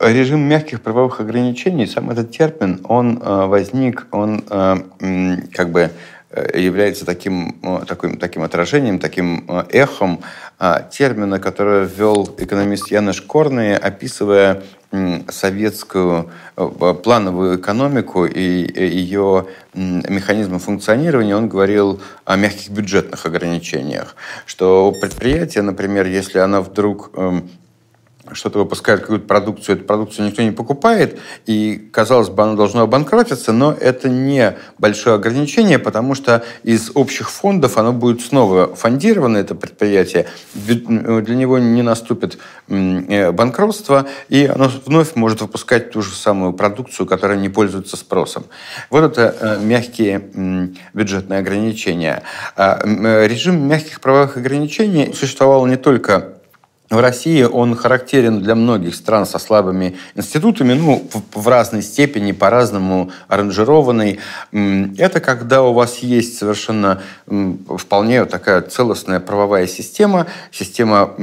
Режим мягких правовых ограничений, сам этот термин, он э, возник, он э, как бы является таким, таким, таким отражением, таким эхом термина, который ввел экономист Януш Корный, описывая советскую плановую экономику и ее механизмы функционирования, он говорил о мягких бюджетных ограничениях. Что предприятие, например, если оно вдруг эм, что-то выпускает какую-то продукцию, эту продукцию никто не покупает, и, казалось бы, оно должно обанкротиться, но это не большое ограничение, потому что из общих фондов оно будет снова фондировано, это предприятие, для него не наступит э, банкротство, и оно вновь может выпускать ту же самую продукцию, которая не пользуется спросом. Вот это э, мягкие бюджетные ограничения. А, э, режим мягких правовых ограничений существовал не только в России он характерен для многих стран со слабыми институтами, ну, в, в разной степени, по-разному аранжированный. Это когда у вас есть совершенно вполне такая целостная правовая система, система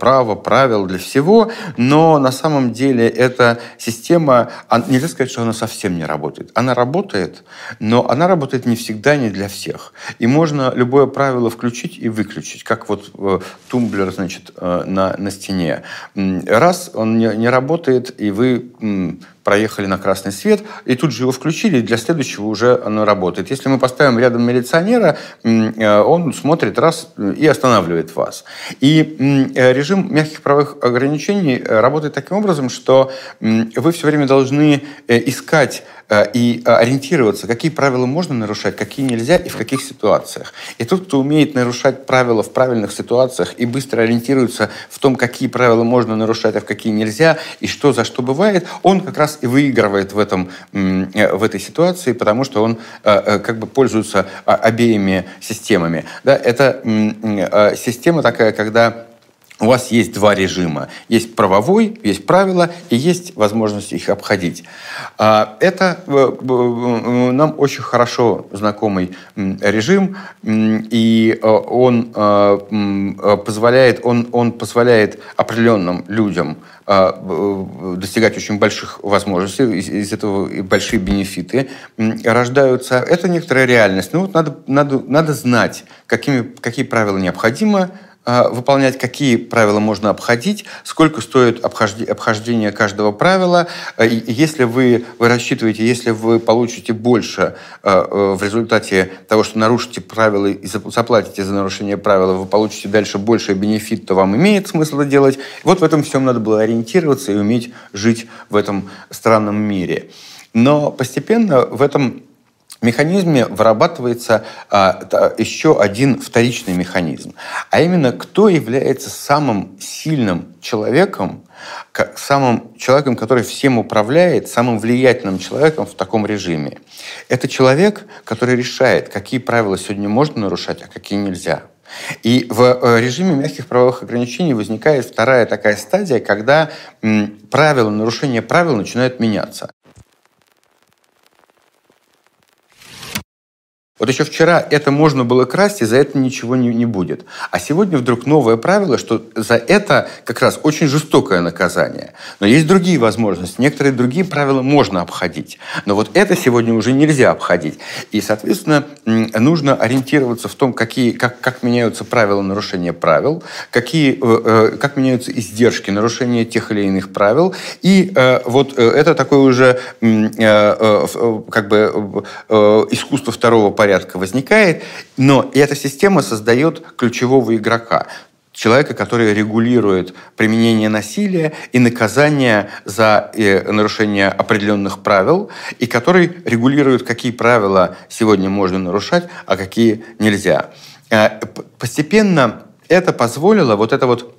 права, правил для всего, но на самом деле эта система, нельзя сказать, что она совсем не работает. Она работает, но она работает не всегда, не для всех. И можно любое правило включить и выключить, как вот э, тумблер, значит, э, на на, стене. Раз он не, не работает, и вы проехали на красный свет, и тут же его включили, и для следующего уже оно работает. Если мы поставим рядом милиционера, э, он смотрит раз и останавливает вас. И э, режим мягких правовых ограничений э, работает таким образом, что вы все время должны искать и ориентироваться, какие правила можно нарушать, какие нельзя и в каких ситуациях. И тот, кто умеет нарушать правила в правильных ситуациях и быстро ориентируется в том, какие правила можно нарушать, а в какие нельзя, и что за что бывает, он как раз и выигрывает в, этом, э, в этой ситуации, потому что он э, э, как бы пользуется а, обеими системами. Да, это система такая, когда у вас есть два режима. Есть правовой, есть правила, и есть возможность их обходить. А, это нам очень хорошо знакомый режим, и он позволяет, он, он позволяет определенным людям достигать очень больших возможностей, из этого большие бенефиты рождаются. Это некоторая реальность. Ну вот надо, надо, надо знать, какими, какие правила необходимо выполнять, какие правила можно обходить, сколько стоит обхождение каждого правила. А, если вы, вы рассчитываете, если вы получите больше а, в результате того, что нарушите правила и заплатите за нарушение правил, вы получите дальше больше бенефит, то вам имеет смысл это делать. Вот в этом всем надо было ориентироваться и уметь жить в этом странном мире. Но постепенно в этом механизме вырабатывается а, еще один вторичный механизм, а именно кто является самым сильным человеком, самым человеком, который всем управляет, самым влиятельным человеком в таком режиме. Это человек, который решает, какие правила сегодня можно нарушать, а какие нельзя. И в э, режиме мягких правовых ограничений возникает вторая такая стадия, когда правила, нарушение правил начинают меняться. Вот еще вчера это можно было красть, и за это ничего не, не будет. А сегодня вдруг новое правило, что за это как раз очень жестокое наказание. Но есть другие возможности. Некоторые другие правила можно обходить. Но вот это сегодня уже нельзя обходить. И, соответственно, нужно ориентироваться в том, какие, как, как меняются правила нарушения правил, какие, э, э, как меняются издержки нарушения тех или иных правил. И э, вот это такое уже как бы искусство второго порядка порядка возникает, но эта система создает ключевого игрока человека, который регулирует применение насилия и наказание за э, нарушение определенных правил, и который регулирует, какие правила сегодня можно нарушать, а какие нельзя. Э, постепенно это позволило, вот это вот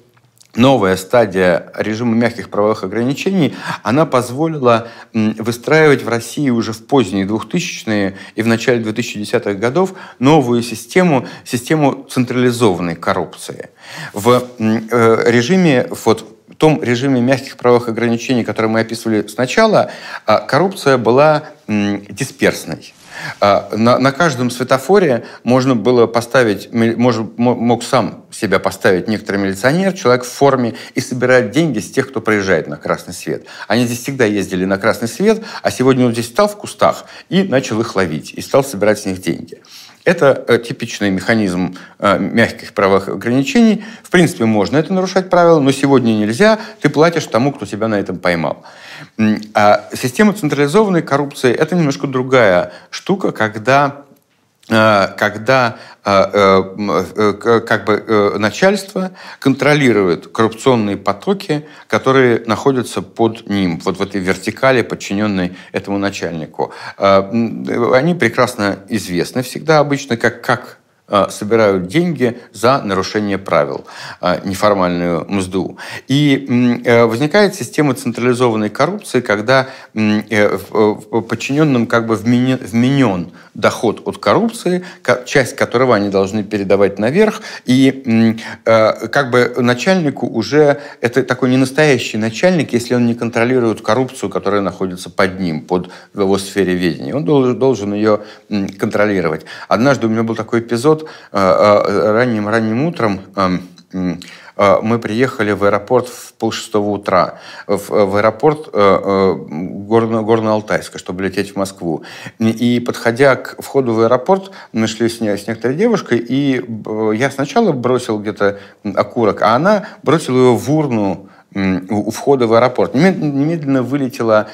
новая стадия режима мягких правовых ограничений, она позволила выстраивать в России уже в поздние 2000-е и в начале 2010-х годов новую систему, систему централизованной коррупции. В э, режиме, вот, в том режиме мягких правовых ограничений, который мы описывали сначала, а, коррупция была дисперсной. А, на, на каждом светофоре можно было поставить, мож, мог сам себя поставить некоторый милиционер, человек в форме, и собирать деньги с тех, кто проезжает на красный свет. Они здесь всегда ездили на красный свет, а сегодня он здесь стал в кустах и начал их ловить, и стал собирать с них деньги. Это э, типичный механизм э, мягких правовых ограничений. В принципе, можно это нарушать правила, но сегодня нельзя. Ты платишь тому, кто тебя на этом поймал. А система централизованной коррупции – это немножко другая штука, когда когда э, э, как бы начальство контролирует коррупционные потоки, которые находятся под ним, вот в этой вертикали, подчиненной этому начальнику. Они прекрасно известны всегда обычно как, как Э, собирают деньги за нарушение правил, э, неформальную мзду. И э, возникает система централизованной коррупции, когда подчиненным как бы вменен, доход от коррупции, часть которого они должны передавать наверх, и как бы начальнику уже это такой не настоящий начальник, если он не контролирует коррупцию, которая находится под ним, под его сфере ведения. Он должен ее контролировать. Однажды у меня был такой эпизод, эпизод. Э, утром эм, э, мы приехали в аэропорт в полшестого утра, в, в аэропорт э, Горно, Горно-Алтайска, чтобы лететь в Москву. И подходя к входу в аэропорт, мы нашли с, с некоторой девушкой, и я сначала бросил где-то окурок, а она бросила его в урну у входа в аэропорт. Немедленно вылетела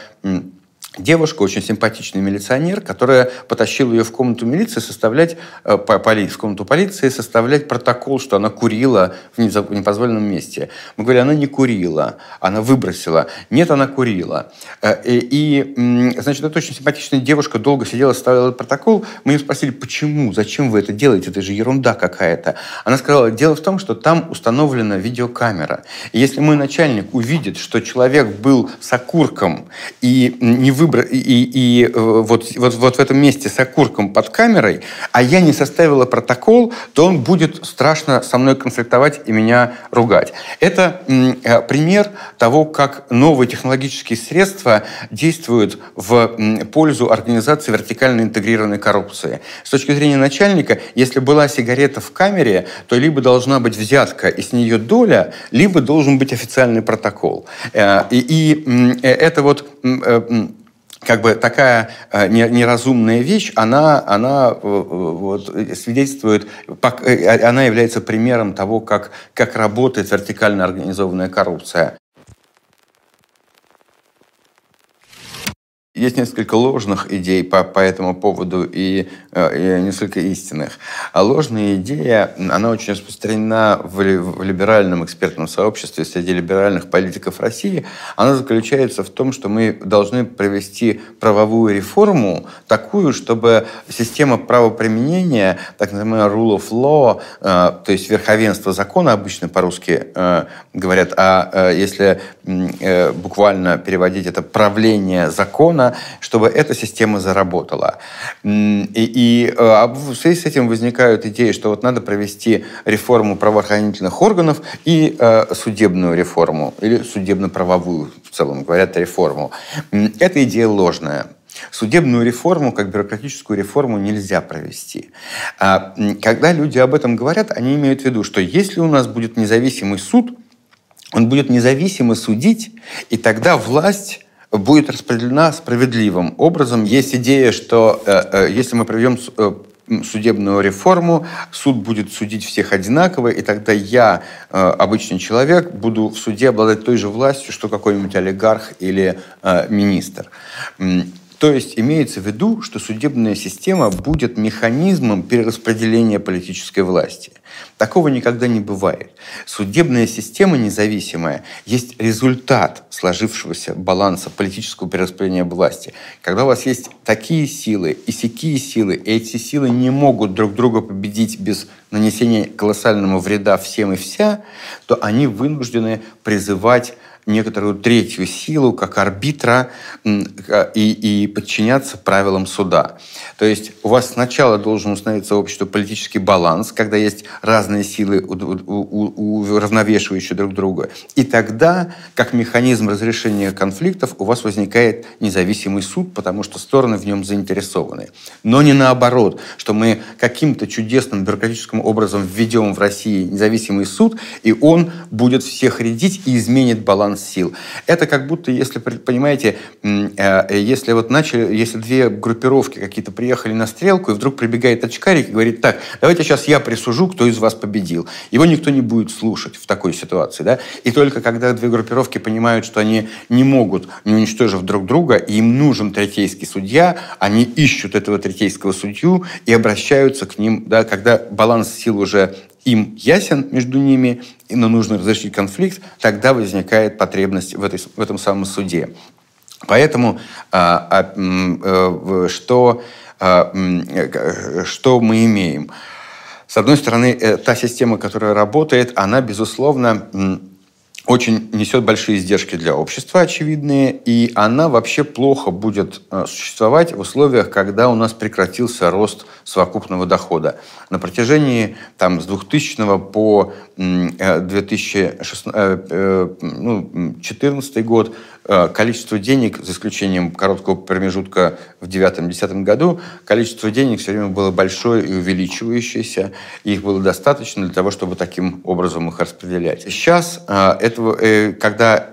девушка, очень симпатичный милиционер, которая потащила ее в комнату милиции составлять, э, в комнату полиции составлять протокол, что она курила в непозволенном месте. Мы говорили, она не курила, она выбросила. Нет, она курила. Э, и, и значит, это очень симпатичная девушка долго сидела, ставила протокол. Мы ее спросили, почему, зачем вы это делаете, это же ерунда какая-то. Она сказала, дело в том, что там установлена видеокамера. И если мой начальник увидит, что человек был с окурком и не выбор... и, и э, вот, вот, вот в этом месте с окурком под камерой, а я не составила протокол, то он будет страшно со мной конфликтовать и меня ругать. Это э, пример того, как новые технологические средства действуют в пользу организации вертикально интегрированной коррупции. С точки зрения начальника, если была сигарета в камере, то либо должна быть взятка и с нее доля, либо должен быть официальный протокол. Э, и, и это вот как бы такая э, неразумная вещь, она, она э, вот, свидетельствует, э, она является примером того, как, как работает вертикально организованная коррупция. Есть несколько ложных идей по, по этому поводу и, э, и несколько истинных. А ложная идея, она очень распространена в, в либеральном экспертном сообществе среди либеральных политиков России. Она заключается в том, что мы должны провести правовую реформу такую, чтобы система правоприменения, так называемая rule of law, э, то есть верховенство закона, обычно по-русски э, говорят, а если буквально переводить это правление закона, чтобы эта система заработала. И, и а в связи с этим возникают идеи, что вот надо провести реформу правоохранительных органов и э, судебную реформу, или судебно-правовую, в целом говорят, реформу. Эта идея ложная. Судебную реформу, как бюрократическую реформу, нельзя провести. А, когда люди об этом говорят, они имеют в виду, что если у нас будет независимый суд, он будет независимо судить, и тогда власть будет распределена справедливым образом. Есть идея, что э, э, если мы проведем э, судебную реформу, суд будет судить всех одинаково, и тогда я, обычный человек, буду в суде обладать той же властью, что какой-нибудь олигарх или министр. То есть имеется в виду, что судебная система будет механизмом перераспределения политической власти. Такого никогда не бывает. Судебная система независимая есть результат сложившегося баланса политического перераспределения власти. Когда у вас есть такие силы и сякие силы, и эти силы не могут друг друга победить без нанесения колоссального вреда всем и вся, то они вынуждены призывать некоторую третью силу, как арбитра, и, и подчиняться правилам суда. То есть у вас сначала должен установиться общество политический баланс, когда есть разные силы, уравновешивающие друг друга. И тогда, как механизм разрешения конфликтов, у вас возникает независимый суд, потому что стороны в нем заинтересованы. Но не наоборот, что мы каким-то чудесным бюрократическим образом введем в России независимый суд, и он будет всех рядить и изменит баланс сил. Это как будто, если, понимаете, э, если вот начали, если две группировки какие-то приехали на стрелку, и вдруг прибегает очкарик и говорит, так, давайте сейчас я присужу, кто из вас победил. Его никто не будет слушать в такой ситуации. Да? И только когда две группировки понимают, что они не могут, не уничтожив друг друга, и им нужен третейский судья, они ищут этого третейского судью и обращаются к ним, да, когда баланс сил уже им ясен между ними, но нужно разрешить конфликт, тогда возникает потребность в, этой, в этом самом суде. Поэтому что, что мы имеем? С одной стороны, э, та система, которая работает, она, безусловно, очень несет большие издержки для общества, очевидные, и она вообще плохо будет э, существовать в условиях, когда у нас прекратился рост совокупного дохода. На протяжении там, с 2000 по 2014 э, ну, год Э, количество денег, за исключением короткого промежутка в 2009-2010 году, количество денег все время было большое и увеличивающееся. Их было достаточно для того, чтобы таким образом их распределять. Сейчас, э, этого, э, когда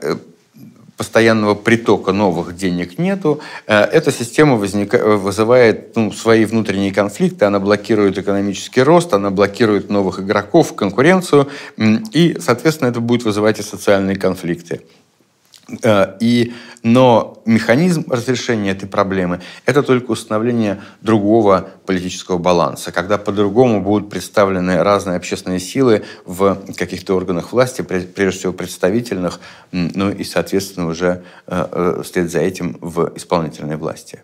постоянного притока новых денег нету, эта система возника... вызывает ну, свои внутренние конфликты, она блокирует экономический рост, она блокирует новых игроков, конкуренцию, и, соответственно, это будет вызывать и социальные конфликты. Э, и, но механизм разрешения этой проблемы – это только установление другого политического баланса, когда по-другому будут представлены разные общественные силы в каких-то органах власти, прежде всего представительных, ну и, соответственно, уже э, э, вслед за этим в исполнительной власти.